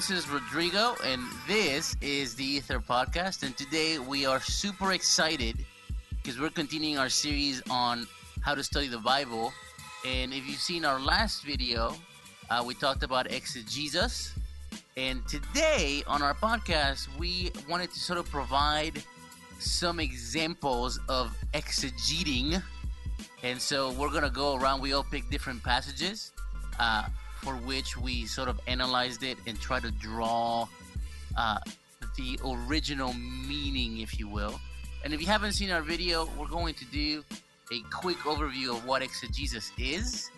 this is Rodrigo, and this is the Ether Podcast. And today we are super excited because we're continuing our series on how to study the Bible. And if you've seen our last video, uh, we talked about exegesis. And today on our podcast, we wanted to sort of provide some examples of exegeting. And so we're going to go around, we all pick different passages. Uh, for which we sort of analyzed it and try to draw uh, the original meaning, if you will. And if you haven't seen our video, we're going to do a quick overview of what exegesis is.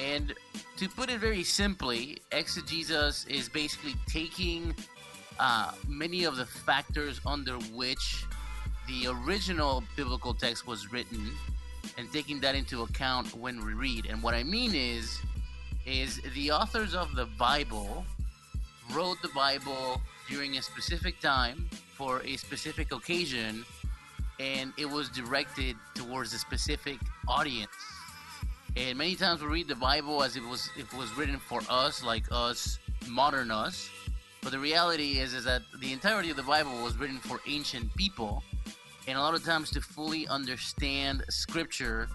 And to put it very simply, exegesis is basically taking uh, many of the factors under which the original biblical text was written and taking that into account when we read. And what I mean is, is the authors of the Bible wrote the Bible during a specific time for a specific occasion and it was directed towards a specific audience. And many times we read the Bible as it was it was written for us, like us, modern us. But the reality is is that the entirety of the Bible was written for ancient people. And a lot of times to fully understand scripture,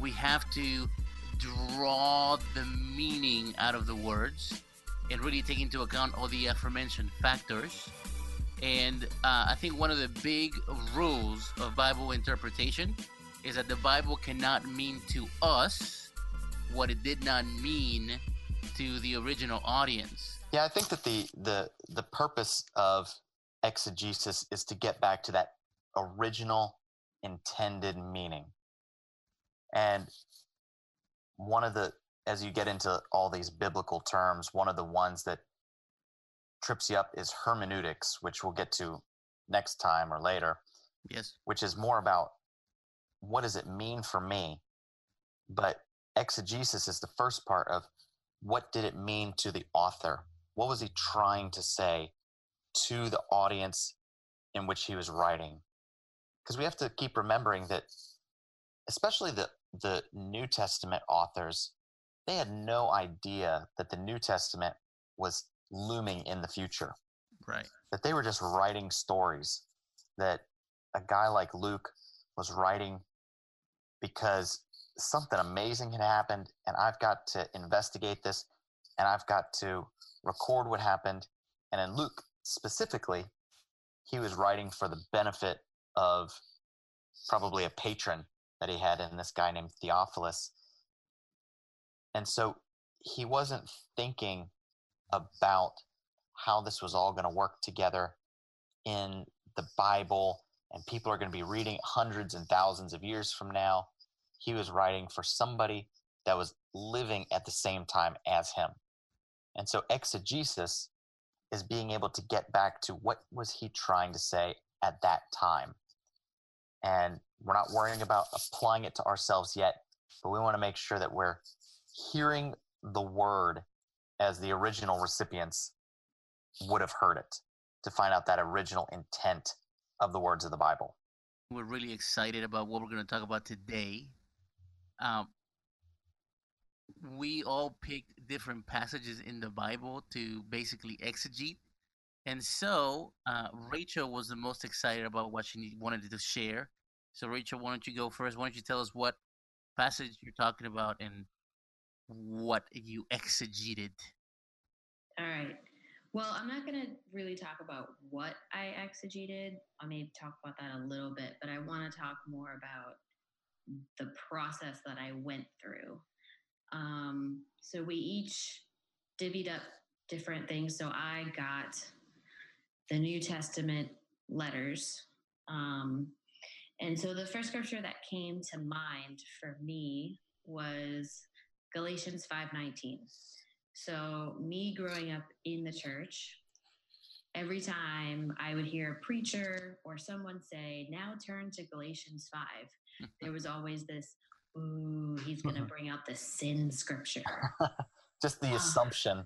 we have to draw the meaning out of the words and really take into account all the aforementioned factors. And uh, I think one of the big rules of Bible interpretation is that the Bible cannot mean to us what it did not mean to the original audience. Yeah, I think that the the the purpose of exegesis is to get back to that original intended meaning. And one of the as you get into all these biblical terms, one of the ones that trips you up is hermeneutics, which we'll get to next time or later. Yes. Which is more about what does it mean for me? But exegesis is the first part of what did it mean to the author? What was he trying to say to the audience in which he was writing? Because we have to keep remembering that, especially the the New Testament authors, they had no idea that the New Testament was looming in the future. Right. That they were just writing stories. That a guy like Luke was writing because something amazing had happened, and I've got to investigate this, and I've got to record what happened. And in Luke specifically, he was writing for the benefit of probably a patron that he had in this guy named Theophilus. And so he wasn't thinking about how this was all going to work together in the Bible and people are going to be reading hundreds and thousands of years from now. He was writing for somebody that was living at the same time as him. And so exegesis is being able to get back to what was he trying to say at that time. And we're not worrying about applying it to ourselves yet, but we want to make sure that we're hearing the word as the original recipients would have heard it to find out that original intent of the words of the Bible. We're really excited about what we're going to talk about today. Um, we all picked different passages in the Bible to basically exegete. And so uh, Rachel was the most excited about what she wanted to share. So, Rachel, why don't you go first? Why don't you tell us what passage you're talking about and what you exegeted? All right. Well, I'm not going to really talk about what I exegeted. I may talk about that a little bit, but I want to talk more about the process that I went through. Um, so we each divvied up different things. So I got the New Testament letters. Um, and so the first scripture that came to mind for me was Galatians 5:19. So me growing up in the church, every time I would hear a preacher or someone say, "Now turn to Galatians 5," there was always this, "Ooh, he's going to bring out the sin scripture." Just the uh, assumption.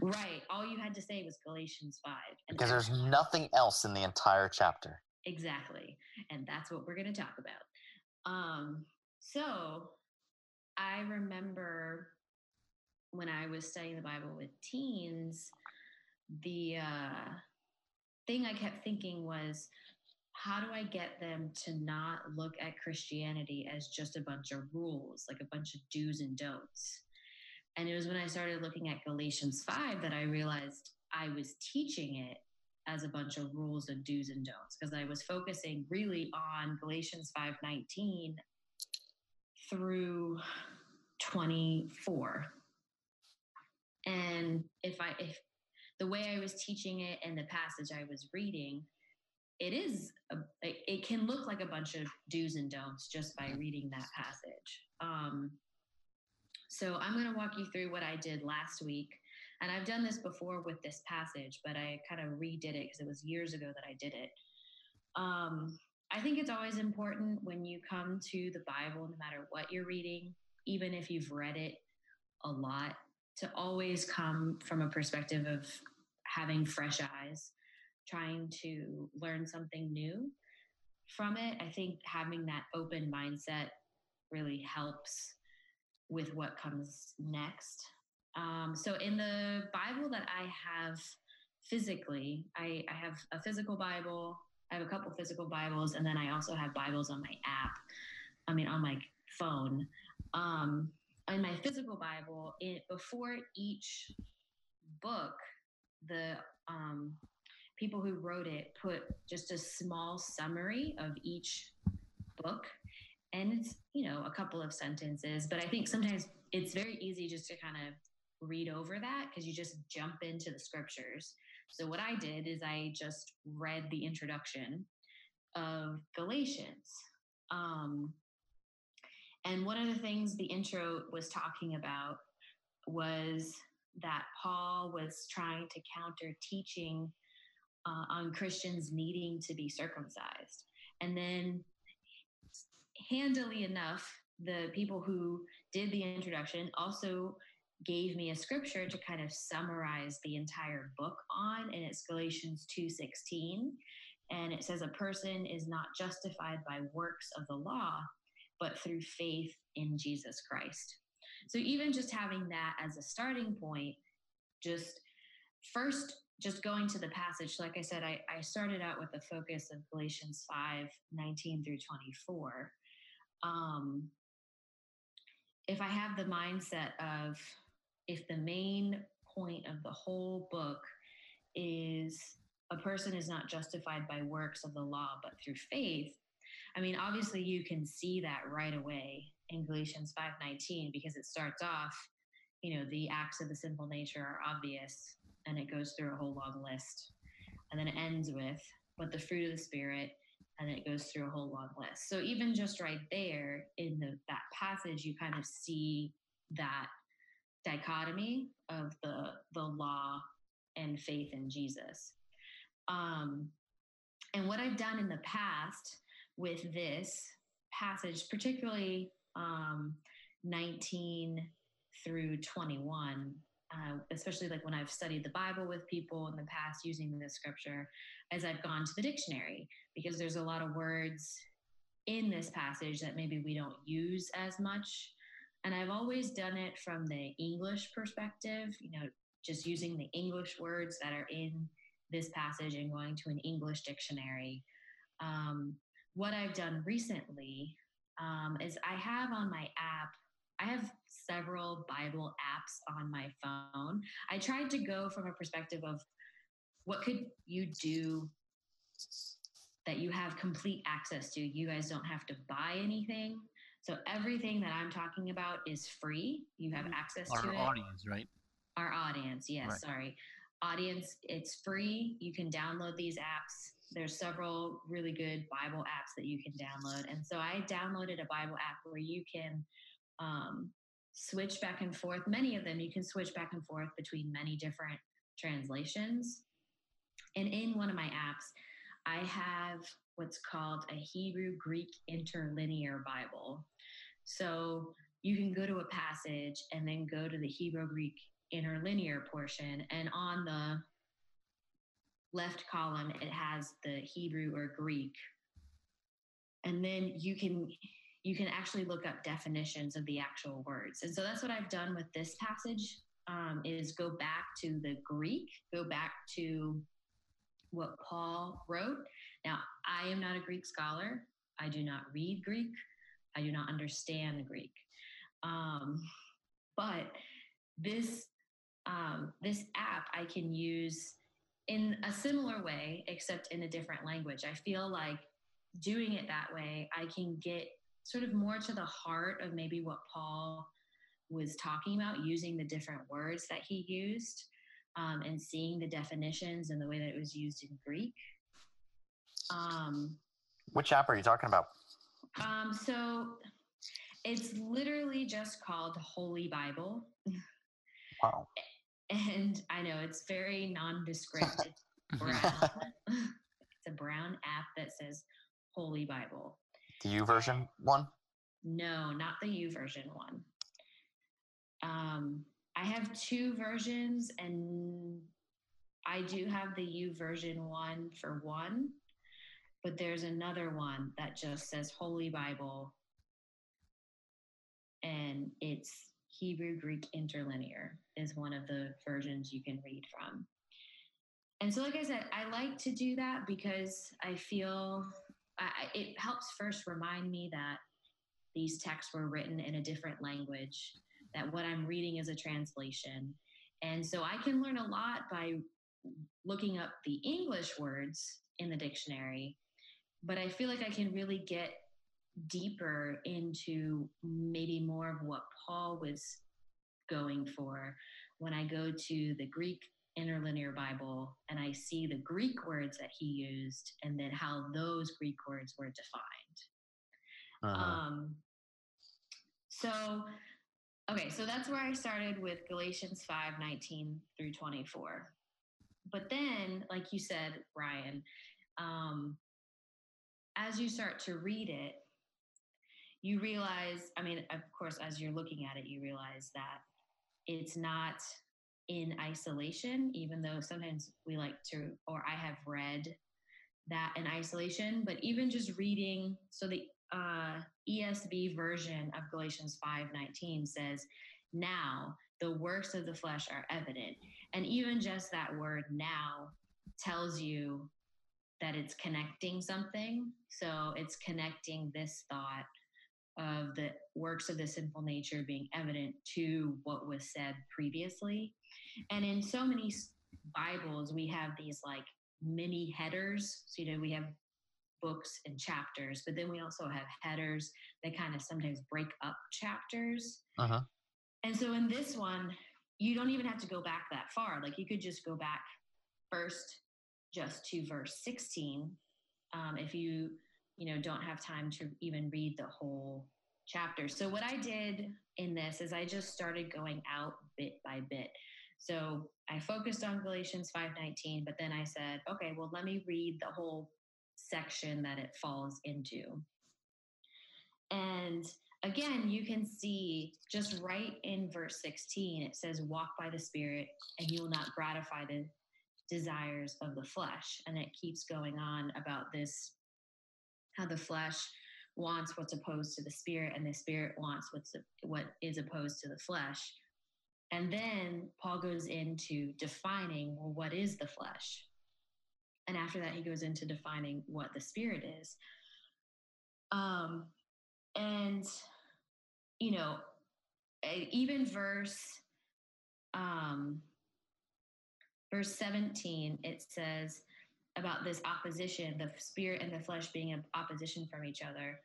Right. All you had to say was Galatians 5. because there's nothing else in the entire chapter. Exactly. And that's what we're going to talk about. Um, so I remember when I was studying the Bible with teens, the uh, thing I kept thinking was, how do I get them to not look at Christianity as just a bunch of rules, like a bunch of do's and don'ts? And it was when I started looking at Galatians 5 that I realized I was teaching it as a bunch of rules and do's and don'ts because I was focusing really on Galatians 5:19 through 24. And if I if the way I was teaching it and the passage I was reading, it is a, it can look like a bunch of do's and don'ts just by reading that passage. Um, so I'm going to walk you through what I did last week. And I've done this before with this passage, but I kind of redid it because it was years ago that I did it. Um, I think it's always important when you come to the Bible, no matter what you're reading, even if you've read it a lot, to always come from a perspective of having fresh eyes, trying to learn something new from it. I think having that open mindset really helps with what comes next. Um, so in the Bible that I have physically, I, I have a physical Bible. I have a couple physical Bibles, and then I also have Bibles on my app. I mean, on my phone. Um, in my physical Bible, it, before each book, the um, people who wrote it put just a small summary of each book. And it's, you know, a couple of sentences, but I think sometimes it's very easy just to kind of read over that because you just jump into the scriptures. So what I did is I just read the introduction of Galatians. Um, and one of the things the intro was talking about was that Paul was trying to counter teaching uh, on Christians needing to be circumcised. And then, handily enough, the people who did the introduction also gave me a scripture to kind of summarize the entire book on and it's galatians 2.16 and it says a person is not justified by works of the law but through faith in jesus christ. So even just having that as a starting point just first just going to the passage like i said i, I started out with the focus of galatians 5 19 through 24 um, if i have the mindset of if the main point of the whole book is a person is not justified by works of the law but through faith i mean obviously you can see that right away in galatians 5.19 because it starts off you know the acts of the sinful nature are obvious and it goes through a whole long list and then it ends with but the fruit of the spirit and it goes through a whole long list so even just right there in the, that passage you kind of see that dichotomy of the the law and faith in Jesus. Um, and what I've done in the past with this passage, particularly um, 19 through 21, uh, especially like when I've studied the Bible with people in the past using this scripture, as I've gone to the dictionary, because there's a lot of words in this passage that maybe we don't use as much and I've always done it from the English perspective, you know, just using the English words that are in this passage and going to an English dictionary. Um, what I've done recently um, is I have on my app, I have several Bible apps on my phone. I tried to go from a perspective of what could you do that you have complete access to. You guys don't have to buy anything. So everything that I'm talking about is free. You have mm-hmm. access Our to it. Our audience, right? Our audience, yes. Right. Sorry, audience. It's free. You can download these apps. There's several really good Bible apps that you can download, and so I downloaded a Bible app where you can um, switch back and forth. Many of them you can switch back and forth between many different translations. And in one of my apps, I have what's called a Hebrew Greek interlinear Bible. So you can go to a passage and then go to the Hebrew Greek interlinear portion, and on the left column, it has the Hebrew or Greek. And then you can you can actually look up definitions of the actual words. And so that's what I've done with this passage um, is go back to the Greek, go back to what Paul wrote. Now, I am not a Greek scholar. I do not read Greek. I do not understand Greek. Um, but this um, this app I can use in a similar way, except in a different language. I feel like doing it that way, I can get sort of more to the heart of maybe what Paul was talking about, using the different words that he used um, and seeing the definitions and the way that it was used in Greek. Um, Which app are you talking about? um, so it's literally just called Holy Bible. Wow. And I know it's very nondescript. It's brown. it's a brown app that says Holy Bible. The YouVersion one? No, not the YouVersion one. Um, I have two versions, and I do have the YouVersion one for one, but there's another one that just says Holy Bible, and it's Hebrew Greek interlinear is one of the versions you can read from. And so, like I said, I like to do that because I feel It helps first remind me that these texts were written in a different language, that what I'm reading is a translation. And so I can learn a lot by looking up the English words in the dictionary, but I feel like I can really get deeper into maybe more of what Paul was going for when I go to the Greek interlinear Bible and I see the Greek words that he used and then how those Greek words were defined. Uh-huh. Um, so, okay, so that's where I started with Galatians 5 19 through 24. But then, like you said, Ryan, um, as you start to read it, you realize, I mean, of course, as you're looking at it, you realize that it's not in isolation, even though sometimes we like to, or I have read that in isolation, but even just reading, so the uh, ESV version of Galatians 5:19 says, "Now the works of the flesh are evident," and even just that word "now" tells you that it's connecting something. So it's connecting this thought of the works of the sinful nature being evident to what was said previously. And in so many Bibles, we have these like mini headers. So, you know, we have books and chapters, but then we also have headers that kind of sometimes break up chapters. Uh-huh. And so in this one, you don't even have to go back that far. Like you could just go back first just to verse 16 um, if you you know don't have time to even read the whole chapter. So what i did in this is i just started going out bit by bit. So i focused on galatians 5.19 but then i said okay well let me read the whole section that it falls into. And again you can see just right in verse 16 it says walk by the spirit and you will not gratify the desires of the flesh. And it keeps going on about this how the flesh wants what's opposed to the spirit and the spirit wants what's what is opposed to the flesh. And then paul goes into defining well what is the flesh? And after that he goes into defining what the spirit is. Um and you know even verse um verse 17 it says about this opposition, the spirit and the flesh being in opposition from each other.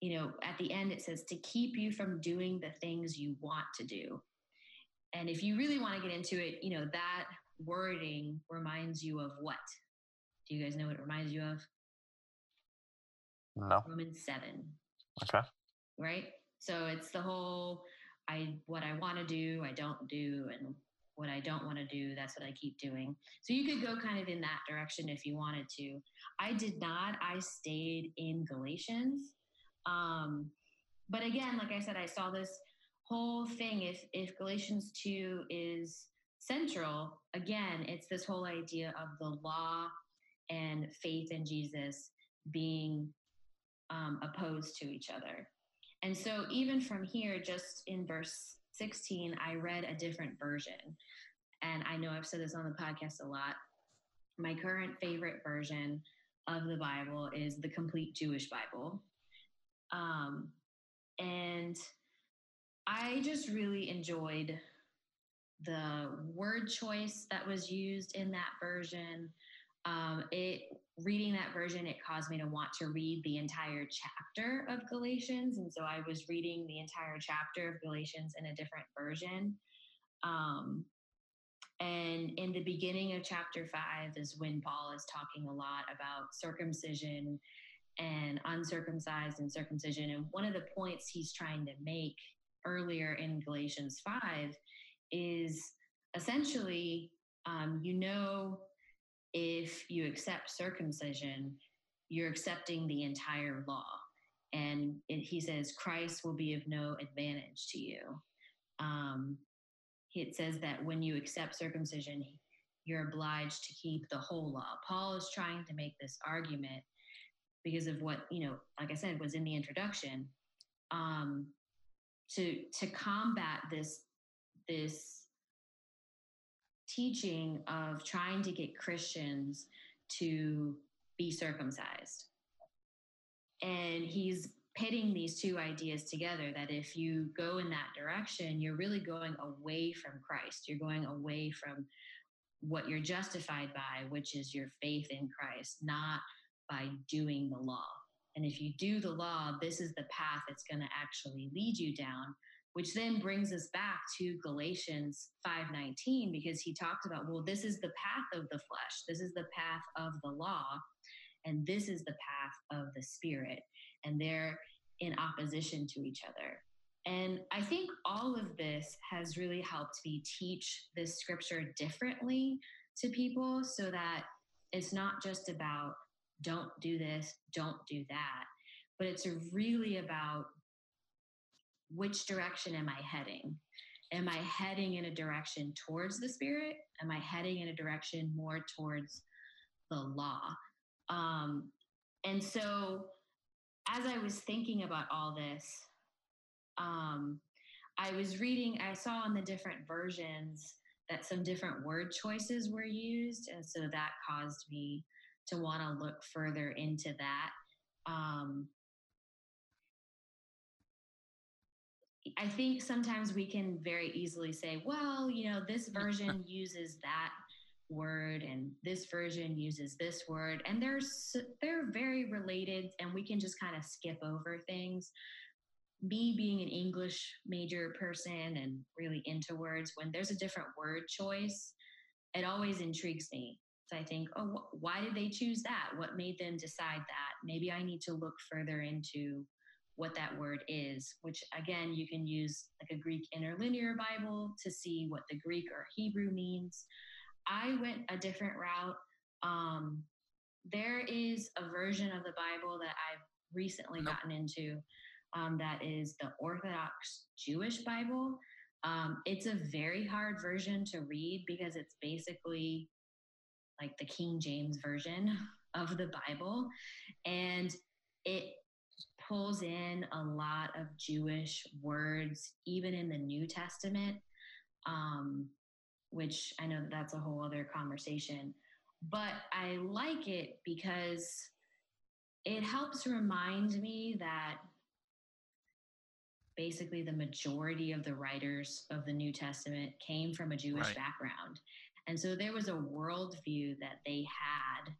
You know, at the end it says to keep you from doing the things you want to do. And if you really want to get into it, you know, that wording reminds you of what? Do you guys know what it reminds you of? No. Romans 7, Okay. right? So it's the whole I what I want to do, I don't do, and what I don't want to do, that's what I keep doing. So you could go kind of in that direction if you wanted to. I did not. I stayed in Galatians. Um, but again, like I said, I saw this whole thing. If if Galatians two is central, again, it's this whole idea of the law and faith in Jesus being um, opposed to each other. And so, even from here, just in verse 16, I read a different version. And I know I've said this on the podcast a lot. My current favorite version of the Bible is the complete Jewish Bible. Um, and I just really enjoyed the word choice that was used in that version. Um, it reading that version, it caused me to want to read the entire chapter of Galatians, and so I was reading the entire chapter of Galatians in a different version. Um, and in the beginning of chapter five is when Paul is talking a lot about circumcision and uncircumcised and circumcision. And one of the points he's trying to make earlier in Galatians 5 is essentially um, you know, if you accept circumcision, you're accepting the entire law. And it, he says, Christ will be of no advantage to you. Um, it says that when you accept circumcision, you're obliged to keep the whole law. Paul is trying to make this argument because of what, you know, like I said, was in the introduction, um, to to combat this this teaching of trying to get Christians to be circumcised. And he's pitting these two ideas together that if you go in that direction, you're really going away from Christ. You're going away from what you're justified by, which is your faith in Christ, not by doing the law. And if you do the law, this is the path that's going to actually lead you down, which then brings us back to Galatians 5:19 because he talked about, well, this is the path of the flesh. This is the path of the law, and this is the path of the spirit. And they're in opposition to each other. And I think all of this has really helped me teach this scripture differently to people so that it's not just about don't do this, don't do that, but it's really about which direction am I heading? Am I heading in a direction towards the spirit? Am I heading in a direction more towards the law? Um, and so as I was thinking about all this, um, I was reading, I saw in the different versions that some different word choices were used. And so that caused me to want to look further into that. Um, I think sometimes we can very easily say, well, you know, this version uses that word and this version uses this word and they're they're very related and we can just kind of skip over things. Me being an english major person and really into words when there's a different word choice it always intrigues me. So i think oh wh- why did they choose that? What made them decide that? Maybe i need to look further into what that word is which again you can use like a greek interlinear bible to see what the greek or hebrew means I went a different route. Um, there is a version of the Bible that I've recently nope. gotten into um, that is the Orthodox Jewish Bible. Um, it's a very hard version to read because it's basically like the King James version of the Bible. And it pulls in a lot of Jewish words, even in the New Testament. Um, which I know that that's a whole other conversation. But I like it because it helps remind me that basically the majority of the writers of the New Testament came from a Jewish right. background. And so there was a worldview that they had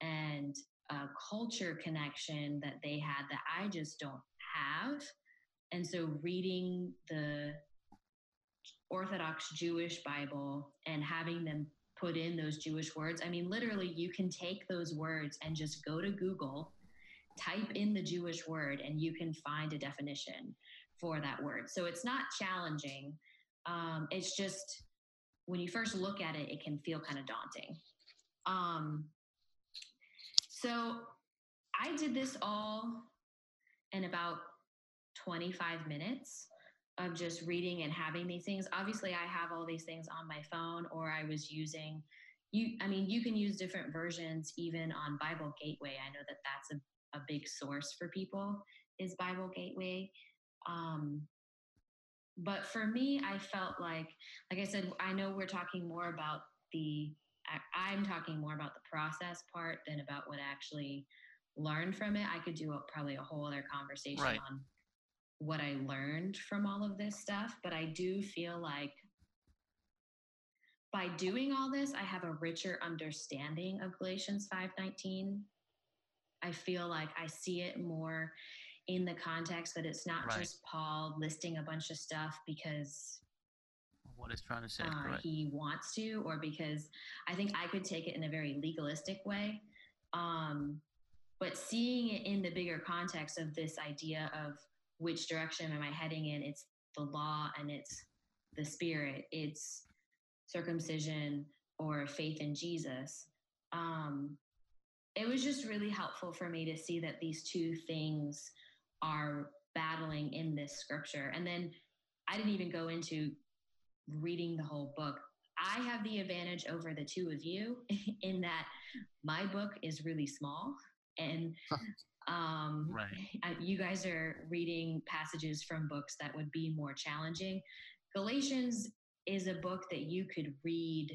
and a culture connection that they had that I just don't have. And so reading the Orthodox Jewish Bible and having them put in those Jewish words. I mean, literally, you can take those words and just go to Google, type in the Jewish word, and you can find a definition for that word. So it's not challenging. Um, it's just when you first look at it, it can feel kind of daunting. Um, so I did this all in about 25 minutes of just reading and having these things. Obviously, I have all these things on my phone, or I was using you. I mean, you can use different versions even on Bible Gateway. I know that that's a, a big source for people is Bible Gateway. Um, but for me, I felt like, like I said, I know we're talking more about the, I'm talking more about the process part than about what I actually learned from it. I could do a, probably a whole other conversation Right. on what I learned from all of this stuff, but I do feel like by doing all this, I have a richer understanding of Galatians 5:19. I feel like I see it more in the context that it's not Right. just Paul listing a bunch of stuff because What it's trying to say, uh, he wants to, or because I think I could take it in a very legalistic way. Um, but seeing it in the bigger context of this idea of which direction am I heading in, it's the law and it's the spirit, it's circumcision or faith in Jesus. Um, it was just really helpful for me to see that these two things are battling in this scripture. And then I didn't even go into reading the whole book. I have the advantage over the two of you in that my book is really small and um, Right. You guys are reading passages from books that would be more challenging. Galatians is a book that you could read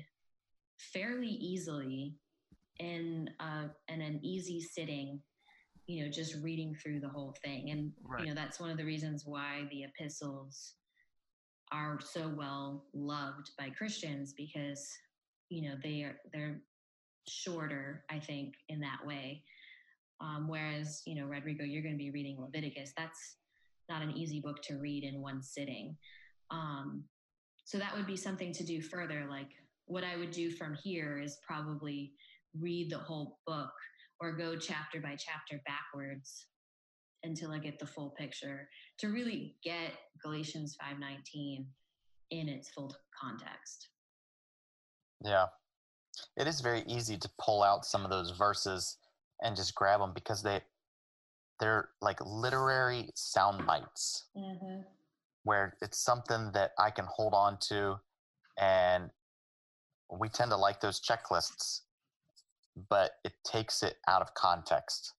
fairly easily in uh, in an easy sitting. You know, just reading through the whole thing, and Right. you know that's one of the reasons why the epistles are so well loved by Christians because you know they are they're shorter. I think in that way. Um, whereas, you know, Rodrigo, you're going to be reading Leviticus. That's not an easy book to read in one sitting. Um, so that would be something to do further. Like what I would do from here is probably read the whole book or go chapter by chapter backwards until I get the full picture to really get Galatians 5:19 in its full context. Yeah. It is very easy to pull out some of those verses and just grab them because they they're like literary sound bites Mm-hmm. where it's something that I can hold on to and we tend to like those checklists but it takes it out of context.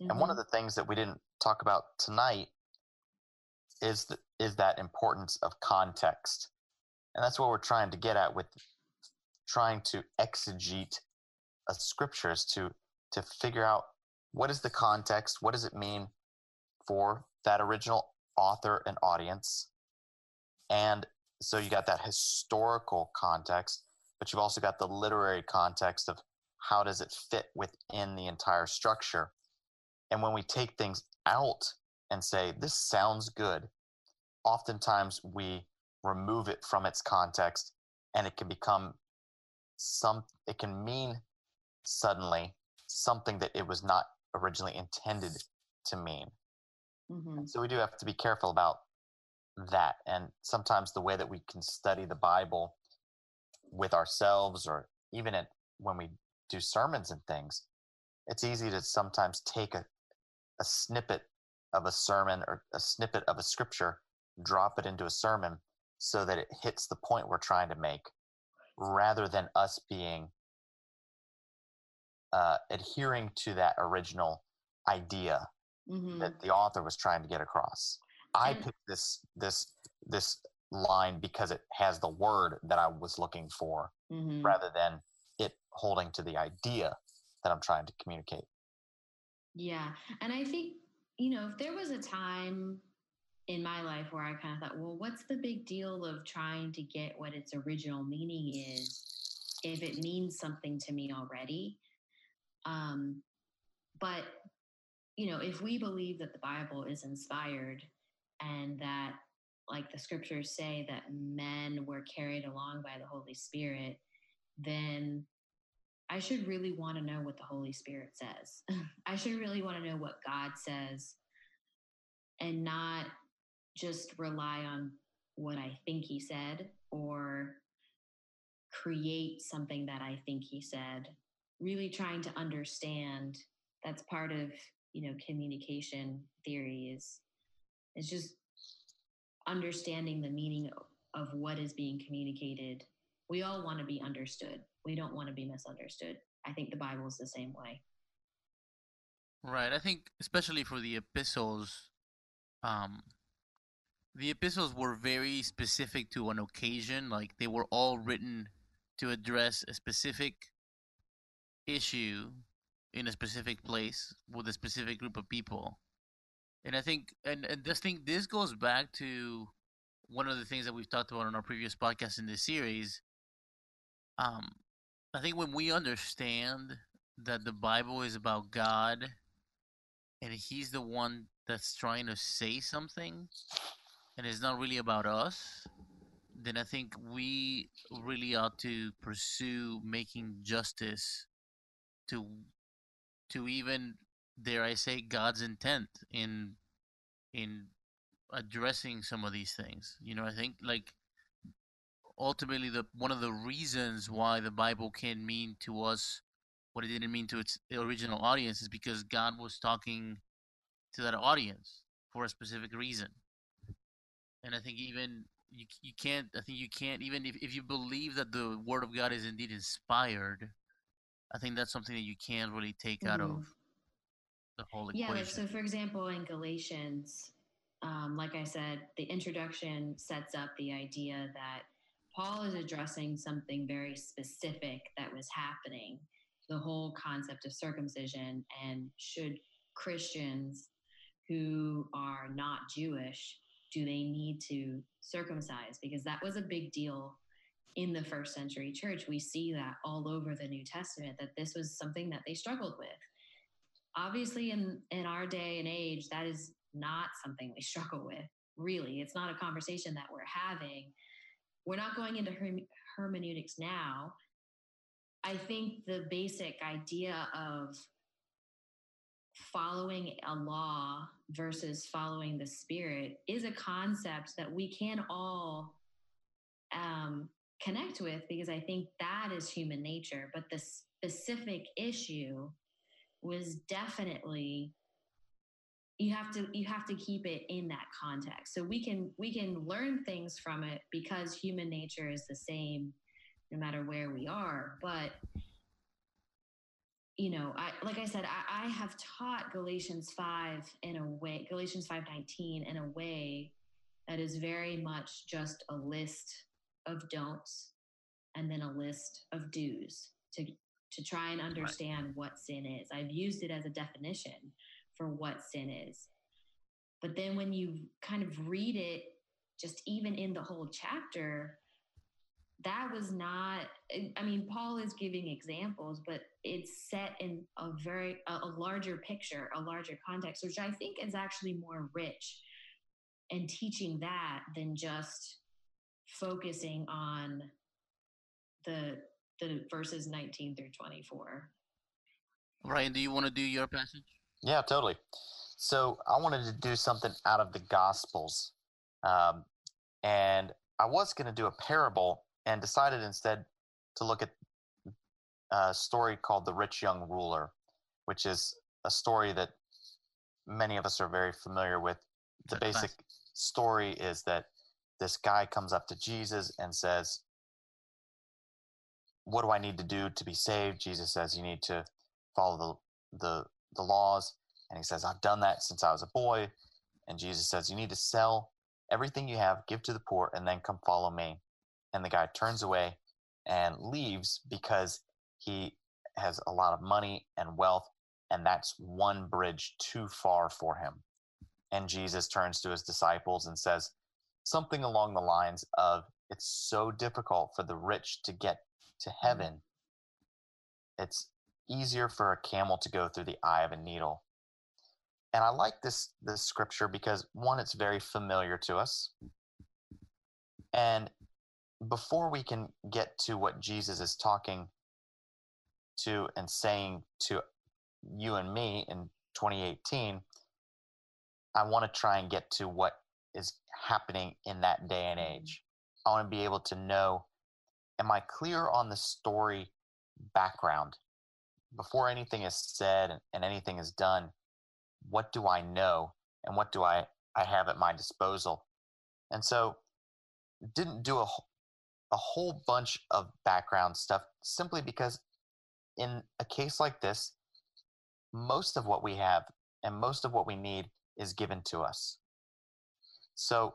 And one of mm-hmm. the things that we didn't talk about tonight is the, is that importance of context. And that's what we're trying to get at with trying to exegete a scriptures to to figure out what is the context, what does it mean for that original author and audience. And so you got that historical context, but you've also got the literary context of how does it fit within the entire structure. And when we take things out and say, this sounds good, oftentimes we remove it from its context and it can become some, it can mean suddenly something that it was not originally intended to mean. hmm So we do have to be careful about that. And sometimes the way that we can study the Bible with ourselves or even at, when we do sermons and things, it's easy to sometimes take a, a snippet of a sermon or a snippet of a scripture, drop it into a sermon so that it hits the point we're trying to make rather than us being uh, adhering to that original idea hmm that the author was trying to get across. I And- picked this this this line because it has the word that I was looking for hmm rather than it holding to the idea that I'm trying to communicate. Yeah. And I think, you know, if there was a time in my life where I kind of thought, well, what's the big deal of trying to get what its original meaning is if it means something to me already? Um, but, you know, if we believe that the Bible is inspired and that, like the scriptures say, that men were carried along by the Holy Spirit, then I should really want to know what the Holy Spirit says. I should really want to know what God says and not just rely on what I think He said or create something that I think He said. Really trying to understand that's part of you know communication theory is just understanding the meaning of what is being communicated we all want to be understood. We don't want to be misunderstood. I think the Bible is the same way. Right. I think especially for the epistles, um, the epistles were very specific to an occasion. Like they were all written to address a specific issue in a specific place with a specific group of people. And I think, and, and this thing, this goes back to one of the things that we've talked about on our previous podcast in this series. Um, I think when we understand that the Bible is about God and He's the one that's trying to say something, and it's not really about us, then I think we really ought to pursue making justice to to even dare I say God's intent in in addressing some of these things. You know, I think like ultimately the one of the reasons why the Bible can mean to us what it didn't mean to its original audience is because God was talking to that audience for a specific reason. And I think even you you can't I think you can't even if, if you believe that the word of God is indeed inspired, I think that's something that you can't really take mm-hmm. out of mm-hmm. the whole equation. Yeah, like, so for example in Galatians, um, like I said, the introduction sets up the idea that Paul is addressing something very specific that was happening the whole concept of circumcision and should Christians who are not Jewish do they need to circumcise? Because that was a big deal in the first century church. We see that all over the new testament that this was something that they struggled with. Obviously in in our day and age that is not something we struggle with really. It's not a conversation that we're having we're not going into herme- hermeneutics now I think the basic idea of following a law versus following the spirit is a concept that we can all um, connect with because I think that is human nature. But the specific issue was definitely you have to you have to keep it in that context so we can we can learn things from it because human nature is the same no matter where we are. But you know, I like I said, I, I have taught Galatians five in a way, Galatians five nineteen in a way that is very much just a list of don'ts and then a list of do's to to try and understand right. what sin is. I've used it as a definition for what sin is. But then when you kind of read it, just even in the whole chapter, that was not i mean paul is giving examples but it's set in a very a, larger picture a larger context which i think is actually more rich and teaching that than just focusing on the the verses 19 through 24 ryan do you want to do your passage yeah totally so i wanted to do something out of the gospels um, and i was going to do a parable and decided instead to look at a story called The Rich Young Ruler, which is a story that many of us are very familiar with. The basic story is that this guy comes up to Jesus and says, What do I need to do to be saved? Jesus says, You need to follow the, the, the laws. And he says, I've done that since I was a boy. And Jesus says, You need to sell everything you have, give to the poor, and then come follow me and the guy turns away and leaves because he has a lot of money and wealth and that's one bridge too far for him and jesus turns to his disciples and says something along the lines of it's so difficult for the rich to get to mm-hmm. heaven it's easier for a camel to go through the eye of a needle and i like this this scripture because one it's very familiar to us and before we can get to what Jesus is talking to and saying to you and me in 2018, I want to try and get to what is happening in that day and mm-hmm. age. I want to be able to know am I clear on the story background? Before anything is said and anything is done, what do I know and what do I, I have at my disposal? And so didn't do a a whole bunch of background stuff simply because in a case like this, most of what we have and most of what we need is given to us. So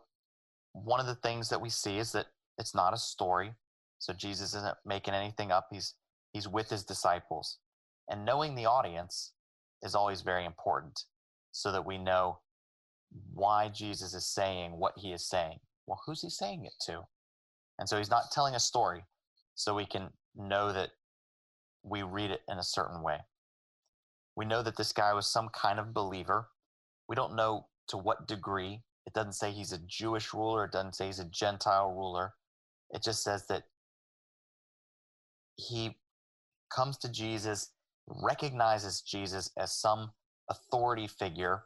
one of the things that we see is that it's not a story. So Jesus isn't making anything up. He's he's with his disciples. And knowing the audience is always very important so that we know why Jesus is saying what he is saying. Well, who's he saying it to? And so he's not telling a story so we can know that we read it in a certain way. We know that this guy was some kind of believer. We don't know to what degree. It doesn't say he's a Jewish ruler, it doesn't say he's a Gentile ruler. It just says that he comes to Jesus, recognizes Jesus as some authority figure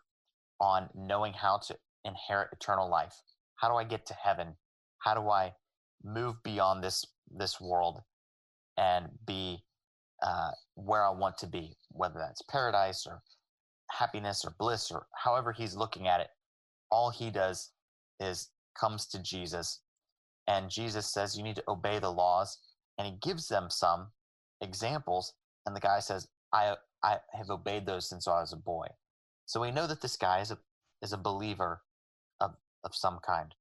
on knowing how to inherit eternal life. How do I get to heaven? How do I move beyond this this world and be uh, where I want to be, whether that's paradise or happiness or bliss or however he's looking at it. All he does is comes to Jesus, and Jesus says, You need to obey the laws. And he gives them some examples, and the guy says, I, I have obeyed those since I was a boy. So we know that this guy is a, is a believer of, of some kind.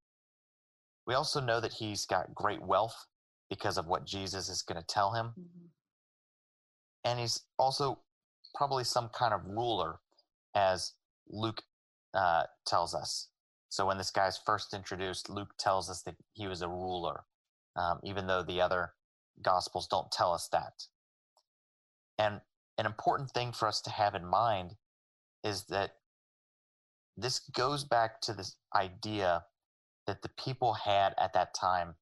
We also know that he's got great wealth because of what Jesus is going to tell him. Mm-hmm. And he's also probably some kind of ruler, as Luke uh, tells us. So when this guy's first introduced, Luke tells us that he was a ruler, um, even though the other gospels don't tell us that. And an important thing for us to have in mind is that this goes back to this idea that the people had at that time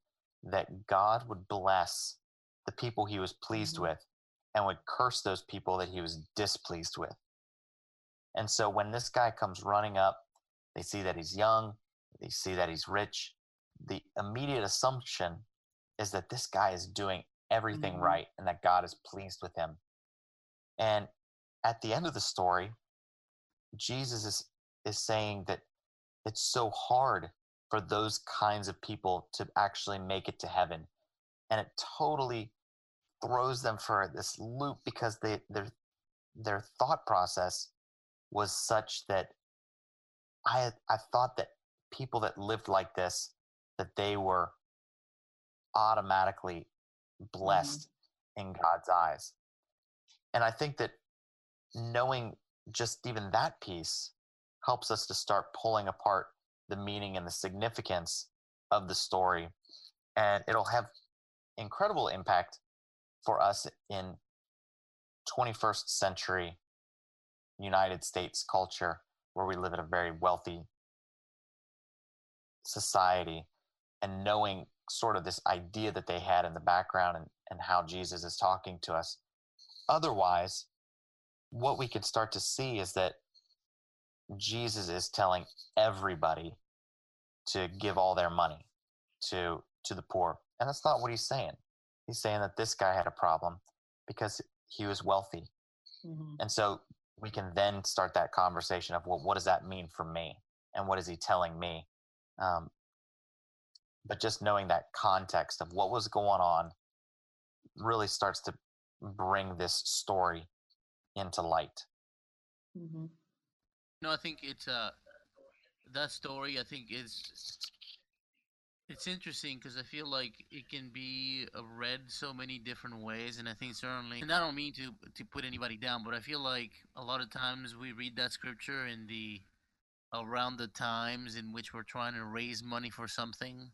that God would bless the people he was pleased mm-hmm. with and would curse those people that he was displeased with. And so when this guy comes running up, they see that he's young, they see that he's rich. The immediate assumption is that this guy is doing everything mm-hmm. right and that God is pleased with him. And at the end of the story, Jesus is, is saying that it's so hard for those kinds of people to actually make it to heaven. And it totally throws them for this loop because they their their thought process was such that I I thought that people that lived like this that they were automatically blessed mm-hmm. in God's eyes. And I think that knowing just even that piece helps us to start pulling apart the meaning and the significance of the story. And it'll have incredible impact for us in 21st century United States culture, where we live in a very wealthy society, and knowing sort of this idea that they had in the background and, and how Jesus is talking to us. Otherwise, what we could start to see is that Jesus is telling everybody to give all their money to to the poor. And that's not what he's saying. He's saying that this guy had a problem because he was wealthy. Mm-hmm. And so we can then start that conversation of, well, what does that mean for me? And what is he telling me? Um, but just knowing that context of what was going on really starts to bring this story into light. Mm-hmm. No, I think it's uh that story. I think is it's interesting because I feel like it can be uh, read so many different ways, and I think certainly, and I don't mean to to put anybody down, but I feel like a lot of times we read that scripture in the around the times in which we're trying to raise money for something,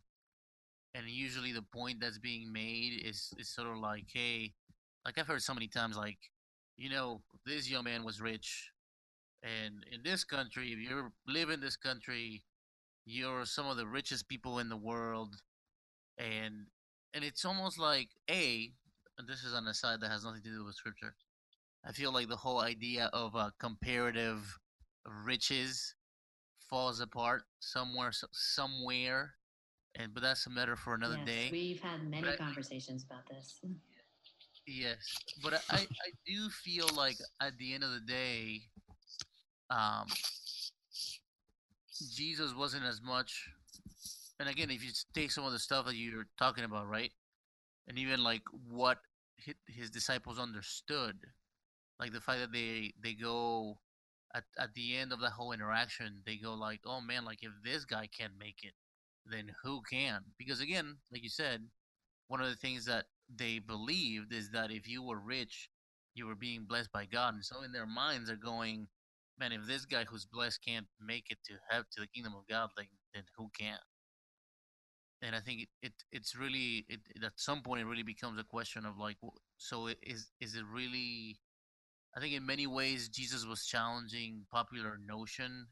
and usually the point that's being made is is sort of like, hey, like I've heard so many times, like, you know, this young man was rich, and in this country, if you live in this country, you're some of the richest people in the world, and and it's almost like a. This is on a side that has nothing to do with scripture. I feel like the whole idea of a comparative riches falls apart somewhere, somewhere, and but that's a matter for another yes, day. We've had many but conversations I, about this. Yes, but I, I do feel like at the end of the day, um, Jesus wasn't as much. And again, if you take some of the stuff that you're talking about, right, and even like what his disciples understood, like the fact that they they go at at the end of that whole interaction, they go like, "Oh man, like if this guy can't make it, then who can? Because again, like you said, one of the things that they believed is that if you were rich, you were being blessed by God, and so in their minds are going, man, if this guy who's blessed can't make it to have to the kingdom of God, like then who can? And I think it, it it's really it, at some point it really becomes a question of like, so is is it really? I think in many ways Jesus was challenging popular notion,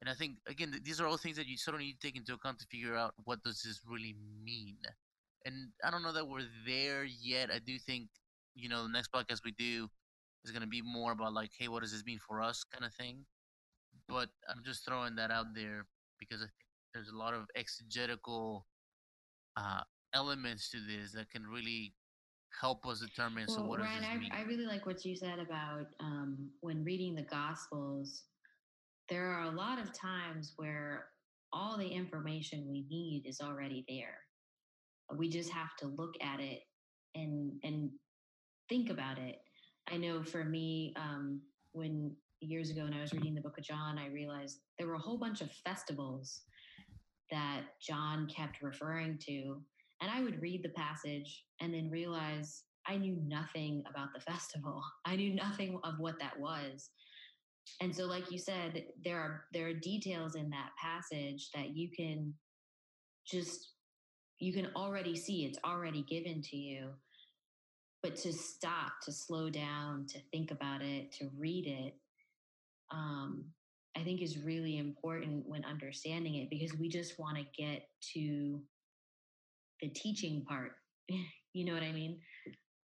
and I think again these are all things that you sort of need to take into account to figure out what does this really mean. And I don't know that we're there yet. I do think you know the next podcast we do is going to be more about like, hey, what does this mean for us, kind of thing. But I'm just throwing that out there because I think there's a lot of exegetical uh, elements to this that can really help us determine. Well, so what Ryan, does this mean? I, I really like what you said about um, when reading the Gospels. There are a lot of times where all the information we need is already there. We just have to look at it and and think about it. I know for me, um, when years ago when I was reading the book of John, I realized there were a whole bunch of festivals that John kept referring to. And I would read the passage and then realize I knew nothing about the festival. I knew nothing of what that was. And so, like you said, there are there are details in that passage that you can just you can already see it's already given to you. But to stop to slow down to think about it to read it um, i think is really important when understanding it because we just want to get to the teaching part you know what i mean?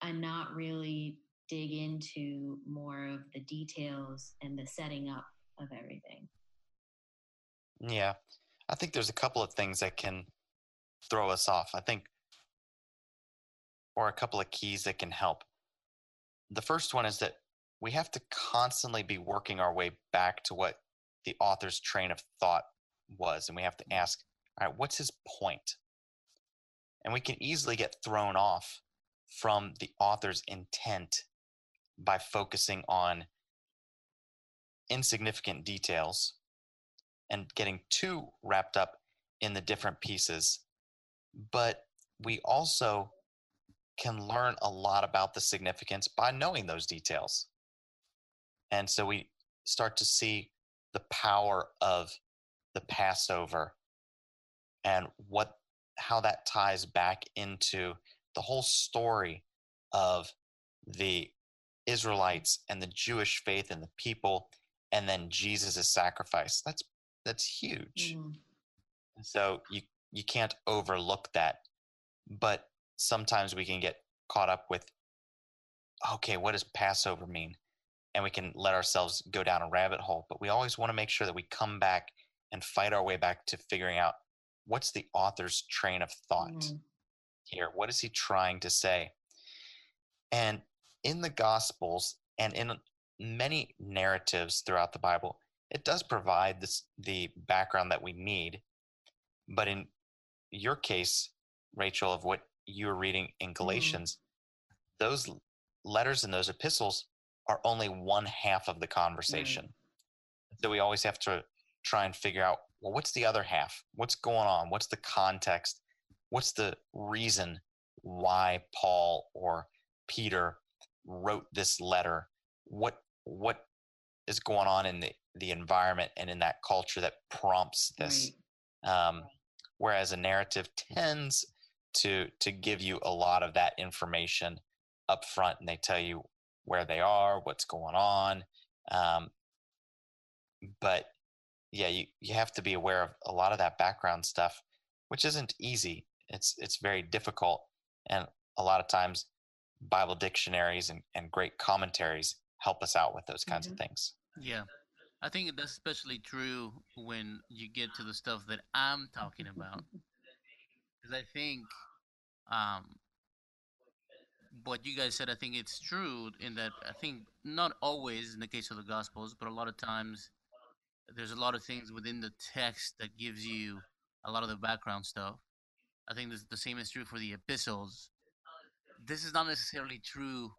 And not really dig into more of the details and the setting up of everything. Yeah. I think there's a couple of things that can throw us off. I think, or a couple of keys that can help. The first one is that we have to constantly be working our way back to what the author's train of thought was. And we have to mm-hmm. ask, all right, what's his point? And we can easily get thrown off from the author's intent by focusing on insignificant details and getting too wrapped up in the different pieces. But we also can learn a lot about the significance by knowing those details. And so we start to see the power of the Passover and what how that ties back into the whole story of the Israelites and the Jewish faith and the people and then Jesus' sacrifice. That's that's huge. Mm. So you you can't overlook that. But sometimes we can get caught up with okay, what does Passover mean? And we can let ourselves go down a rabbit hole. But we always want to make sure that we come back and fight our way back to figuring out what's the author's train of thought Mm. here? What is he trying to say? And in the Gospels and in many narratives throughout the Bible, it does provide this the background that we need. But in your case, Rachel, of what you were reading in Galatians, those letters and those epistles are only one half of the conversation. So we always have to try and figure out well, what's the other half? What's going on? What's the context? What's the reason why Paul or Peter wrote this letter? What what is going on in the, the environment and in that culture that prompts this? Right. Um, whereas a narrative tends to to give you a lot of that information up front, and they tell you where they are, what's going on. Um, but yeah, you, you have to be aware of a lot of that background stuff, which isn't easy. It's it's very difficult, and a lot of times, Bible dictionaries and, and great commentaries help us out with those kinds Mhm. of things. Yeah. I think that's especially true when you get to the stuff that I'm talking about. Because I think um, what you guys said, I think it's true in that I think not always in the case of the Gospels, but a lot of times there's a lot of things within the text that gives you a lot of the background stuff. I think this, the same is true for the epistles. This is not necessarily true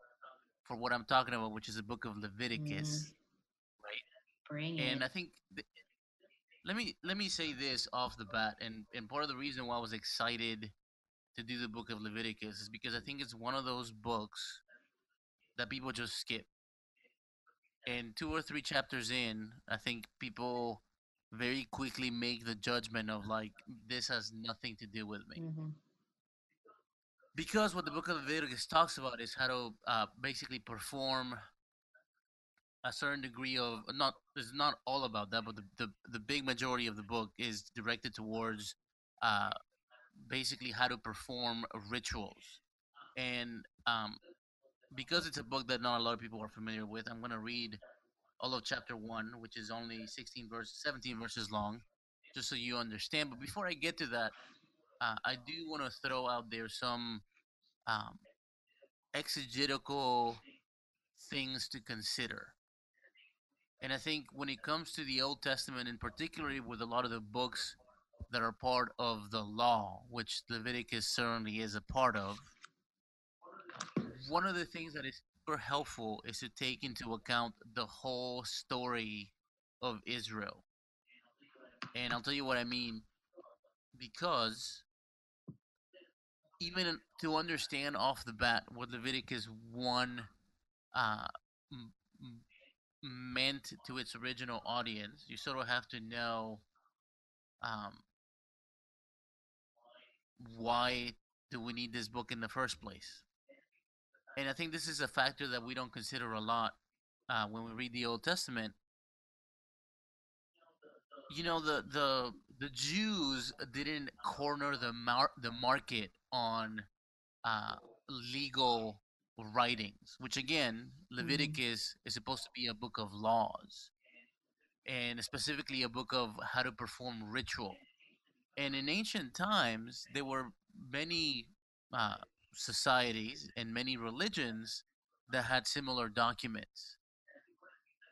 for what I'm talking about, which is the book of Leviticus. Bring And it. I think, th- let me let me say this off the bat, and and part of the reason why I was excited to do the book of Leviticus is because I think it's one of those books that people just skip. And two or three chapters in, I think people very quickly make the judgment of like this has nothing to do with me. Mm-hmm. Because what the book of Leviticus talks about is how to uh, basically perform a certain degree of not it's not all about that, but the, the, the big majority of the book is directed towards uh, basically how to perform rituals. And um, because it's a book that not a lot of people are familiar with, I'm going to read all of chapter one, which is only 16 verses, 17 verses long, just so you understand. But before I get to that, uh, I do want to throw out there some um, exegetical things to consider. And I think when it comes to the Old Testament, in particularly with a lot of the books that are part of the law, which Leviticus certainly is a part of, one of the things that is super helpful is to take into account the whole story of Israel. And I'll tell you what I mean because even to understand off the bat what Leviticus 1 uh, meant to its original audience, you sort of have to know um, why do we need this book in the first place. And I think this is a factor that we don't consider a lot uh, when we read the Old Testament. You know, the the the Jews didn't corner the mar- the market on uh, legal writings, which again, Leviticus is supposed to be a book of laws, and specifically a book of how to perform ritual. And in ancient times, there were many uh, societies and many religions that had similar documents.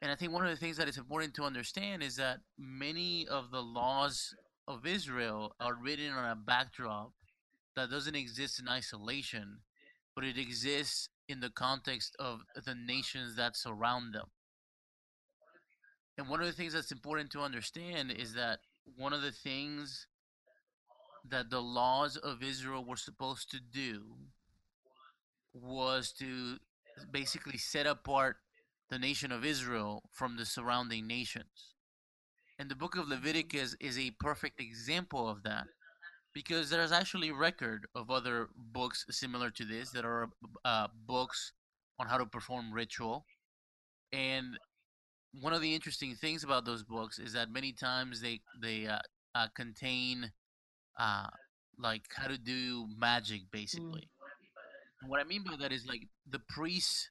And I think one of the things that is important to understand is that many of the laws of Israel are written on a backdrop that doesn't exist in isolation, but it exists in the context of the nations that surround them. And one of the things that's important to understand is that one of the things that the laws of Israel were supposed to do was to basically set apart the nation of Israel from the surrounding nations. And the book of Leviticus is a perfect example of that because there's actually record of other books similar to this that are uh, books on how to perform ritual. And one of the interesting things about those books is that many times they they uh, uh, contain uh, like how to do magic basically. And what i mean by that is like the priests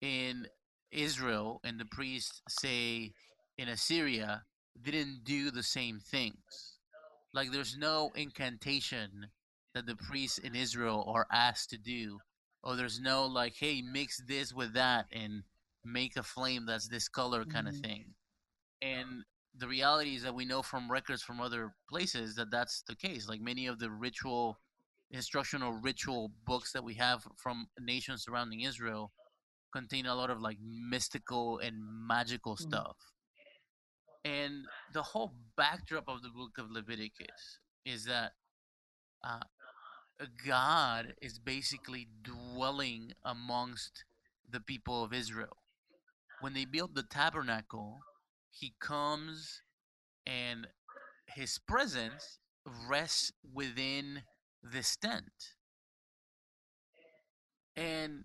in israel and the priests say in assyria didn't do the same things like there's no incantation that the priests in Israel are asked to do. Or there's no like, hey, mix this with that and make a flame that's this color kind Mhm. of thing. And the reality is that we know from records from other places that that's the case. Like many of the ritual, instructional ritual books that we have from nations surrounding Israel contain a lot of like mystical and magical Mhm. stuff. And the whole backdrop of the book of Leviticus is that uh, God is basically dwelling amongst the people of Israel. When they build the tabernacle, he comes and his presence rests within this tent. And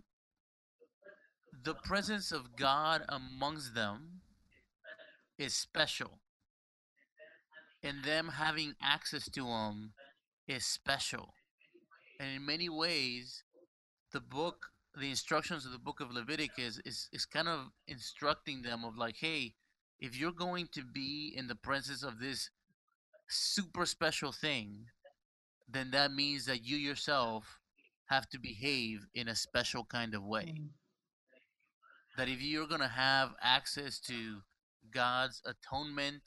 the presence of God amongst them is special. And them having access to him is special. And in many ways, the book, the instructions of the book of Leviticus is, is kind of instructing them of like, hey, if you're going to be in the presence of this super special thing, then that means that you yourself have to behave in a special kind of way. Mhm. That if you're going to have access to God's atonement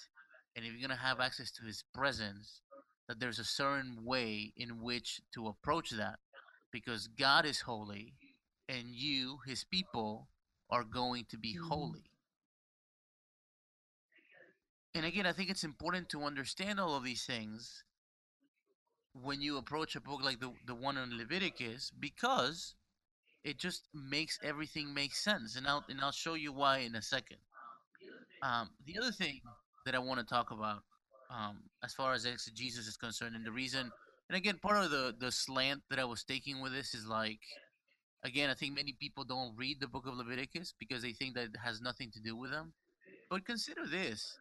and if you're going to have access to his presence, that there's a certain way in which to approach that because God is holy and you, his people, are going to be Mhm. holy. And again, I think it's important to understand all of these things when you approach a book like the the one on Leviticus because it just makes everything make sense. And I'll and I'll show you why in a second. Um, the other thing that I want to talk about, um, as far as exegesis is concerned, and the reason, and again, part of the the slant that I was taking with this is like, again, I think many people don't read the book of Leviticus because they think that it has nothing to do with them. But consider this: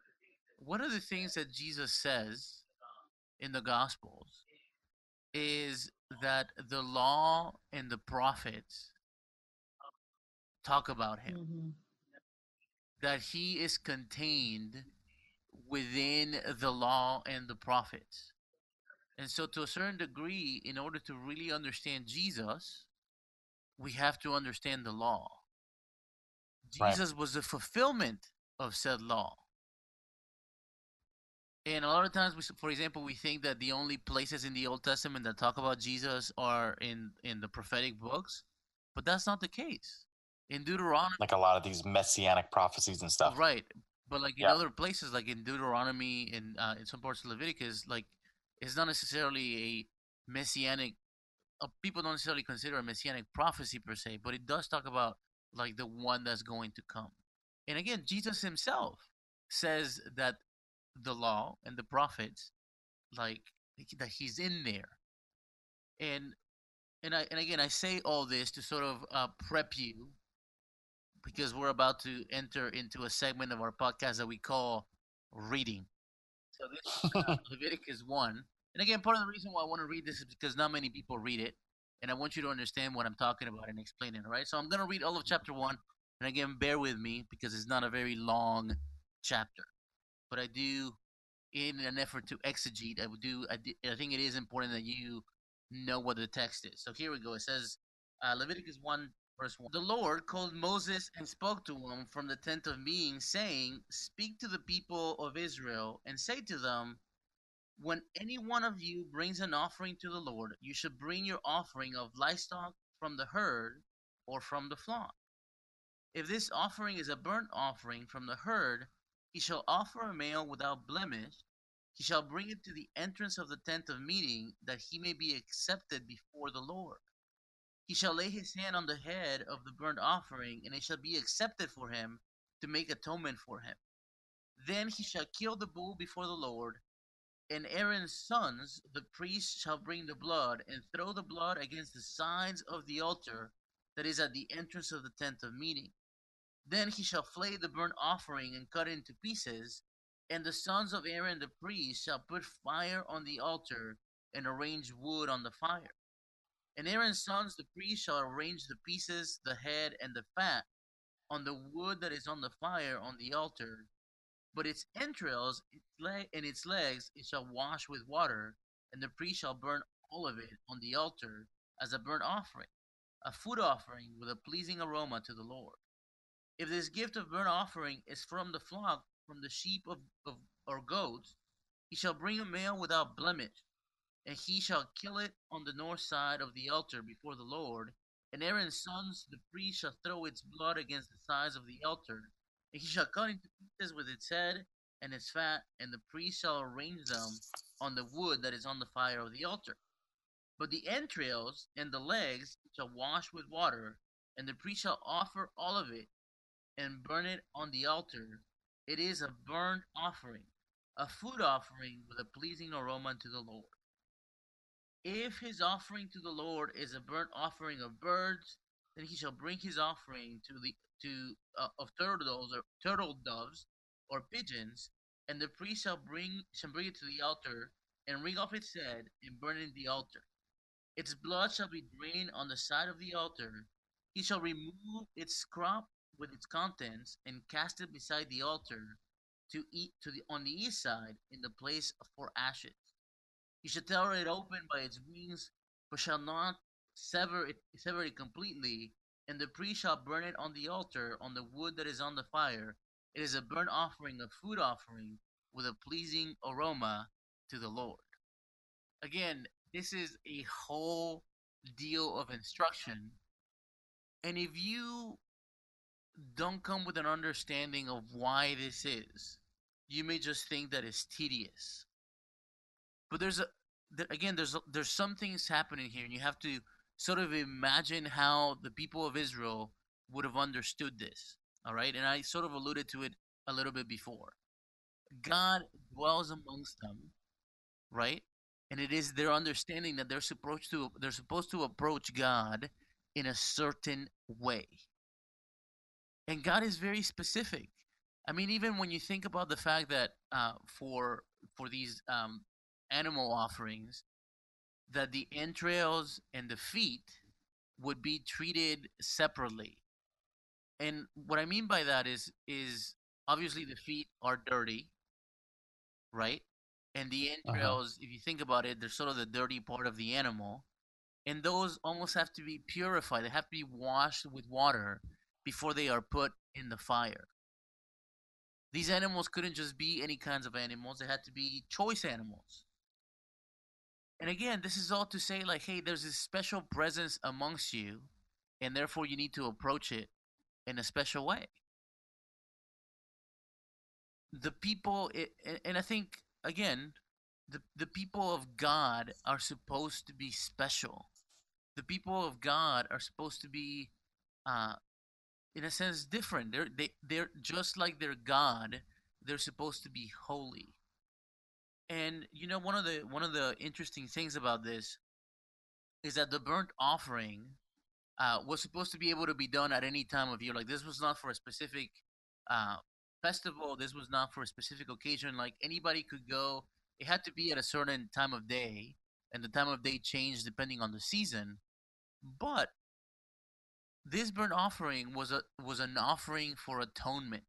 one of the things that Jesus says in the Gospels is that the law and the prophets talk about him. Mm-hmm. That he is contained within the law and the prophets. And so, to a certain degree, in order to really understand Jesus, we have to understand the law. Right. Jesus was the fulfillment of said law. And a lot of times, we, for example, we think that the only places in the Old Testament that talk about Jesus are in, in the prophetic books, but that's not the case. In Deuteronomy, Like a lot of these messianic prophecies and stuff. Right, but like in Yeah. other places, like in Deuteronomy and uh, in some parts of Leviticus, like it's not necessarily a messianic. Uh, people don't necessarily consider a messianic prophecy per se, but it does talk about like the one that's going to come. And again, Jesus himself says that the law and the prophets, like that he's in there, and and I and again I say all this to sort of uh, prep you because we're about to enter into a segment of our podcast that we call reading. So this is Leviticus 1. And again, part of the reason why I want to read this is because not many people read it. And I want you to understand what I'm talking about and explain it, all right? So I'm going to read all of chapter 1. And again, bear with me because it's not a very long chapter. But I do, in an effort to exegete, I would do, I, di- I think it is important that you know what the text is. So here we go. It says, uh, Leviticus 1, verse 1. The Lord called Moses and spoke to him from the tent of meeting, saying, Speak to the people of Israel and say to them, When any one of you brings an offering to the Lord, you should bring your offering of livestock from the herd or from the flock. If this offering is a burnt offering from the herd, he shall offer a male without blemish. He shall bring it to the entrance of the tent of meeting, that he may be accepted before the Lord. He shall lay his hand on the head of the burnt offering, and it shall be accepted for him to make atonement for him. Then he shall kill the bull before the Lord, and Aaron's sons, the priests, shall bring the blood and throw the blood against the sides of the altar that is at the entrance of the tent of meeting. Then he shall flay the burnt offering and cut it into pieces, and the sons of Aaron the priest shall put fire on the altar and arrange wood on the fire. And Aaron's sons, the priests, shall arrange the pieces, the head, and the fat on the wood that is on the fire on the altar. But its entrails its leg, and its legs it shall wash with water, and the priest shall burn all of it on the altar as a burnt offering, a food offering with a pleasing aroma to the Lord. If this gift of burnt offering is from the flock, from the sheep of, of or goats, he shall bring a male without blemish and he shall kill it on the north side of the altar before the Lord. And Aaron's sons, the priest, shall throw its blood against the sides of the altar, and he shall cut it into pieces with its head and its fat, and the priest shall arrange them on the wood that is on the fire of the altar. But the entrails and the legs shall wash with water, and the priest shall offer all of it and burn it on the altar. It is a burnt offering, a food offering with a pleasing aroma to the Lord. If his offering to the Lord is a burnt offering of birds, then he shall bring his offering to the to uh, of turtles or turtle doves or pigeons, and the priest shall bring shall bring it to the altar and wring off its head and burn it in the altar. Its blood shall be drained on the side of the altar. He shall remove its crop with its contents and cast it beside the altar to eat to the on the east side in the place for ashes. You shall tear it open by its wings, but shall not sever it, sever it completely. And the priest shall burn it on the altar on the wood that is on the fire. It is a burnt offering, a food offering, with a pleasing aroma to the Lord. Again, this is a whole deal of instruction. And if you don't come with an understanding of why this is, you may just think that it's tedious. But there's a there, again there's there's some things happening here, and you have to sort of imagine how the people of Israel would have understood this. All right, and I sort of alluded to it a little bit before. God dwells amongst them, right? And it is their understanding that they're supposed to they're supposed to approach God in a certain way. And God is very specific. I mean, even when you think about the fact that uh, for for these um, animal offerings, that the entrails and the feet would be treated separately. And what I mean by that is is obviously the feet are dirty, right? And the Uh-huh. entrails, if you think about it, they're sort of the dirty part of the animal. And those almost have to be purified. They have to be washed with water before they are put in the fire. These animals couldn't just be any kinds of animals, they had to be choice animals. And again, this is all to say, like, hey, there's this special presence amongst you, and therefore you need to approach it in a special way. The people, i- a- and I think, again, the, the people of God are supposed to be special. The people of God are supposed to be, uh, in a sense, different. They're, they, they're just like their God, they're supposed to be holy. And you know, one of the one of the interesting things about this is that the burnt offering uh, was supposed to be able to be done at any time of year. Like this was not for a specific uh, festival. This was not for a specific occasion. Like anybody could go. It had to be at a certain time of day, and the time of day changed depending on the season. But this burnt offering was a was an offering for atonement,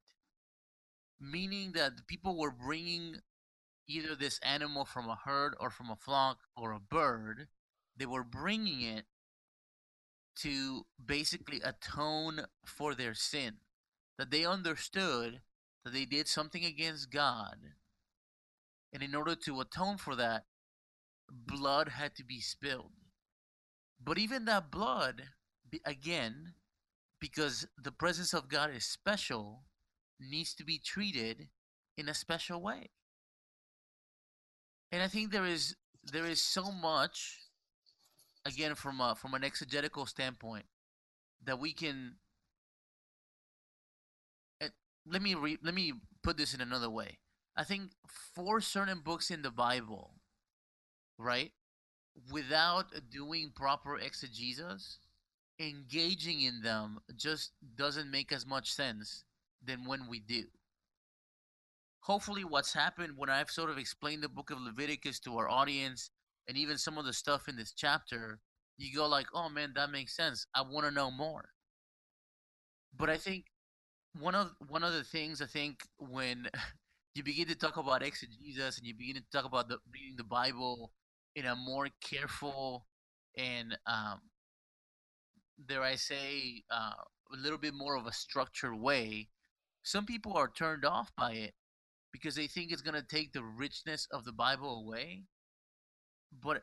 meaning that people were bringing either this animal from a herd or from a flock or a bird. They were bringing it to basically atone for their sin. That they understood that they did something against God. And in order to atone for that, blood had to be spilled. But even that blood, again, because the presence of God is special, needs to be treated in a special way. And I think there is there is so much again from a, from an exegetical standpoint that we can eh, let me re, let me put this in another way. I think for certain books in the Bible, right, without doing proper exegesis, engaging in them just doesn't make as much sense than when we do. Hopefully, what's happened when I've sort of explained the book of Leviticus to our audience and even some of the stuff in this chapter, you go like, "Oh man, that makes sense. I want to know more." But I think one of one of the things I think when you begin to talk about exegesis and you begin to talk about the, reading the Bible in a more careful and um, dare I say uh, a little bit more of a structured way, some people are turned off by it because they think it's going to take the richness of the Bible away. But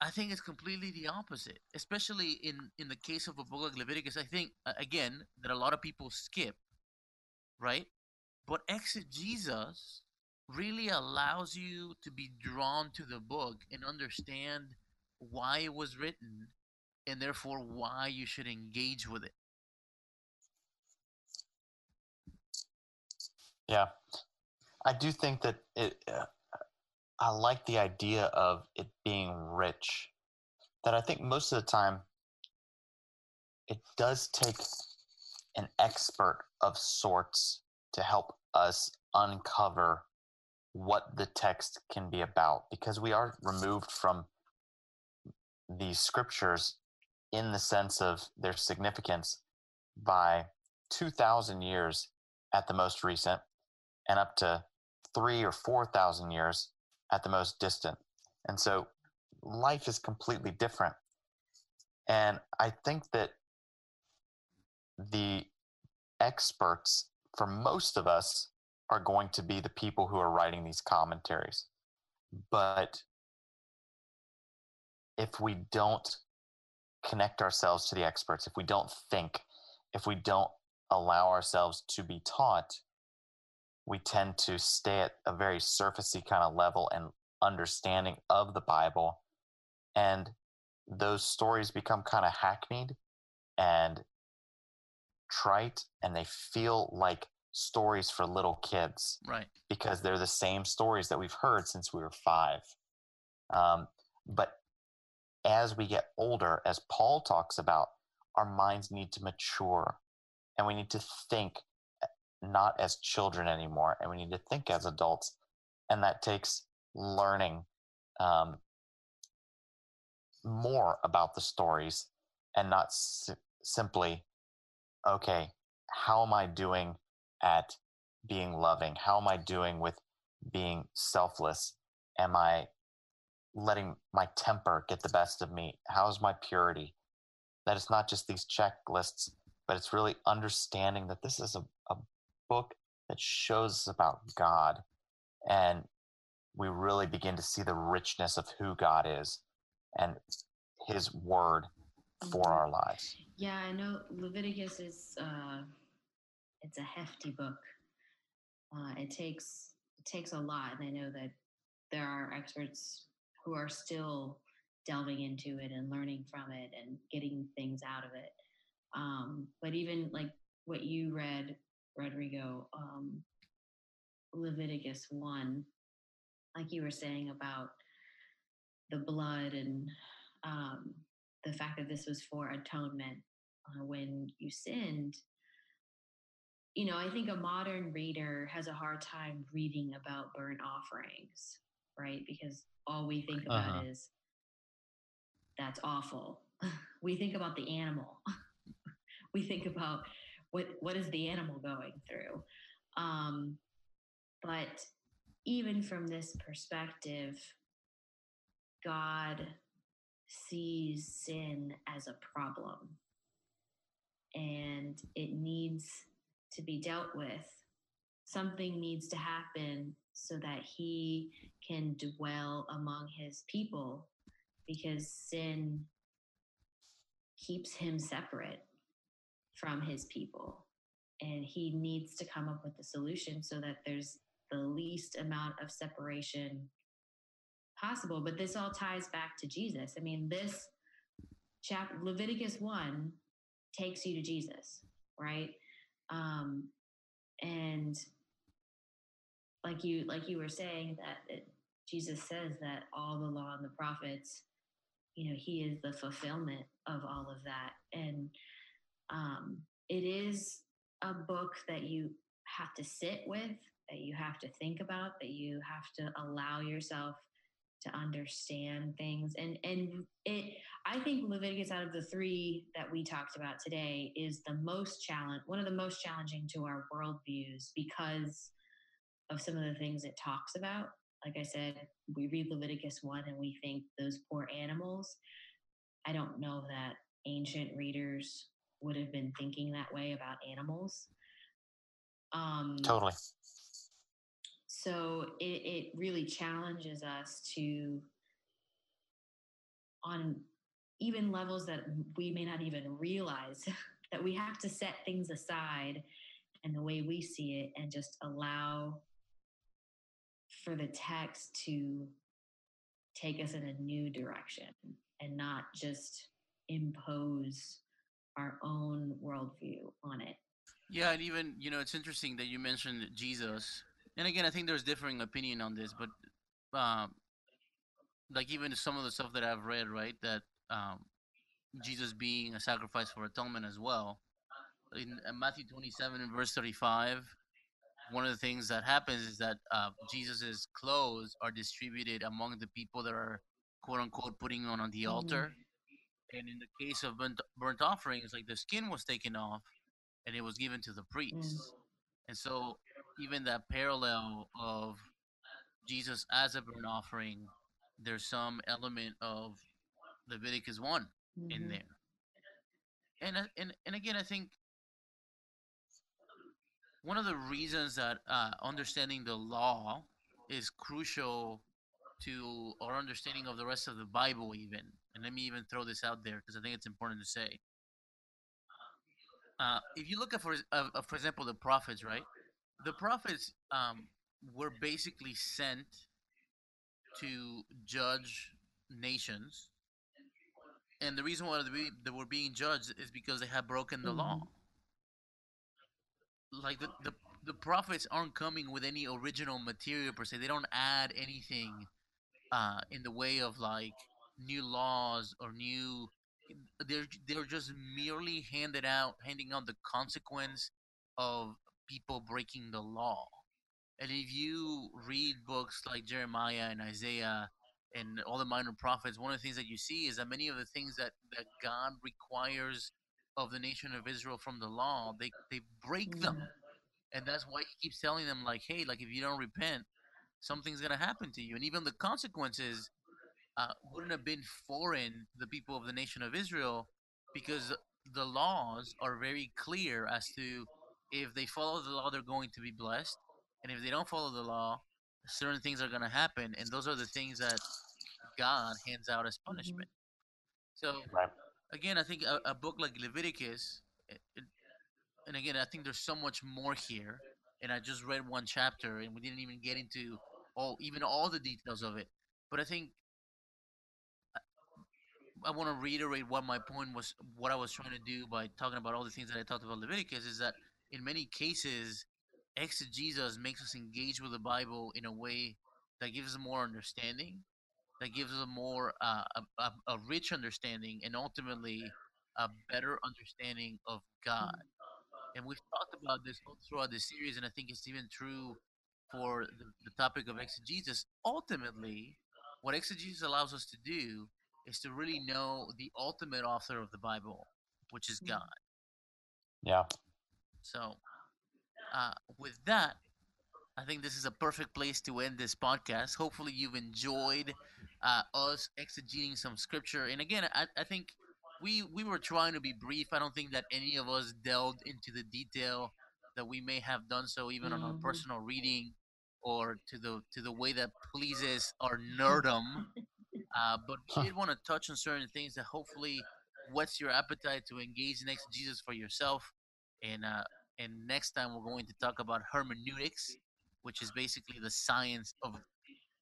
I think it's completely the opposite, especially in in the case of a book like Leviticus. I think again that a lot of people skip, right? But exegesis really allows you to be drawn to the book and understand why it was written and therefore why you should engage with it. Yeah, I do think that it. Uh, I like the idea of it being rich. That I think most of the time, it does take an expert of sorts to help us uncover what the text can be about, because we are removed from the scriptures in the sense of their significance by two thousand years at the most recent and up to three or four thousand years at the most distant. And so life is completely different. And I think that the experts for most of us are going to be the people who are writing these commentaries. But if we don't connect ourselves to the experts, if we don't think, if we don't allow ourselves to be taught, we tend to stay at a very surfacey kind of level and understanding of the Bible. And those stories become kind of hackneyed and trite, and they feel like stories for little kids. Right. Because they're the same stories that we've heard since we were five. Um, but as we get older, as Paul talks about, our minds need to mature and we need to think not as children anymore and we need to think as adults. And that takes learning um, more about the stories and not si- simply, okay, how am I doing at being loving? How am I doing with being selfless? Am I letting my temper get the best of me? How's my purity? That it's not just these checklists, but it's really understanding that this is a, a book that shows us about God. And we really begin to see the richness of who God is and his word for Mhm. our lives. Yeah, I know Leviticus is uh, it's a hefty book. Uh, it takes it takes a lot, and I know that there are experts who are still delving into it and learning from it and getting things out of it. Um, but even like what you read, Rodrigo, um, Leviticus one, like you were saying about the blood and um, the fact that this was for atonement uh, when you sinned you know i think a modern reader has a hard time reading about burnt offerings right? Because all we think about Uh-huh. is that's awful. We think about the animal. We think about what what is the animal going through? Um, but even from this perspective god sees sin as a problem. And it needs to be dealt with. Something needs to happen so that he can dwell among his people because sin keeps him separate from his people. And he needs to come up with a solution so that there's the least amount of separation possible. But this all ties back to Jesus. I mean, this chapter, Leviticus 1, takes you to Jesus, right? Um, and like you like you were saying that it, Jesus says that all the law and the prophets, you know, he is the fulfillment of all of that. And um, it is a book that you have to sit with, that you have to think about, that you have to allow yourself to understand things and and it i think leviticus out of the three that we talked about today is the most challenge one of the most challenging to our worldviews because of some of the things it talks about. Like i said we read leviticus 1 and we think those poor animals. I don't know that ancient readers would have been thinking that way about animals um Totally. so it, it really challenges us to on even levels that we may not even realize that we have to set things aside and the way we see it and just allow for the text to take us in a new direction and not just impose our own worldview on it Yeah, and even you know, it's interesting that you mentioned Jesus. And again, I think there's differing opinion on this, but um, like even some of the stuff that I've read, right, that um, Jesus being a sacrifice for atonement as well. In Matthew 27 and verse 35, one of the things that happens is that uh, Jesus's clothes are distributed among the people that are quote unquote putting on on the Mhm. altar. And in the case of burnt, burnt offerings, like the skin was taken off and it was given to the priests. And so, even that parallel of Jesus as a burnt offering, there's some element of Leviticus 1 in Mhm. there. And, uh, and, and again, I think one of the reasons that uh, understanding the law is crucial to our understanding of the rest of the Bible, even. And let me even throw this out there because I think it's important to say. Uh, if you look at, for, uh, for example, the prophets, right? the prophets um, were basically sent to judge nations, and the reason why they, they were being judged is because they had broken the law. Like the, the the prophets aren't coming with any original material per se. They don't add anything uh, in the way of like new laws or new. They're they're just merely handed out, handing out the consequence of people breaking the law. And if you read books like Jeremiah and Isaiah and all the minor prophets, one of the things that you see is that many of the things that, that God requires of the nation of Israel from the law, they, they break mm-hmm. them. And that's why he keeps telling them, like, hey, like if you don't repent, something's gonna happen to you. And even the consequences uh, wouldn't have been foreign to the people of the nation of Israel because the laws are very clear as to if they follow the law, they're going to be blessed, and if they don't follow the law, certain things are going to happen, and those are the things that God hands out as punishment. So, again, I think a, a book like Leviticus, it, it, and again, I think there's so much more here, and I just read one chapter, and we didn't even get into all, even all the details of it. But I think I want to reiterate what my point was, what I was trying to do by talking about all the things that I talked about Leviticus is that in many cases, exegesis makes us engage with the Bible in a way that gives us more understanding, that gives us a more uh, a, a, a rich understanding, and ultimately a better understanding of God. And we've talked about this throughout the series, and I think it's even true for the, the topic of exegesis. Ultimately, what exegesis allows us to do is to really know the ultimate author of the Bible, which is God. Yeah. So, uh, with that, I think this is a perfect place to end this podcast. Hopefully, you've enjoyed uh, us exegeting some scripture. And again, I, I think we we were trying to be brief. I don't think that any of us delved into the detail that we may have done so, even on our Mhm. personal reading or to the to the way that pleases our nerdum. Uh, but we did want to touch on certain things that hopefully whets your appetite to engage in exegesis for yourself. And uh, and next time we're going to talk about hermeneutics, which is basically the science of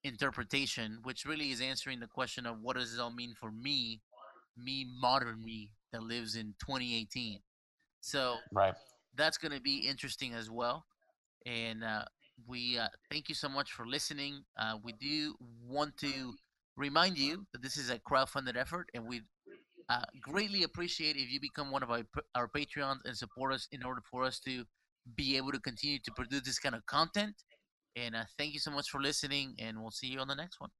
interpretation, which really is answering the question of what does this all mean for me, me modern me that lives in 2018. So Right. that's going to be interesting as well. And uh, we uh, thank you so much for listening. Uh, we do want to remind you that this is a crowdfunded effort, and we uh, greatly appreciate if you become one of our, our Patreons and support us in order for us to be able to continue to produce this kind of content. And uh, thank you so much for listening, and we'll see you on the next one.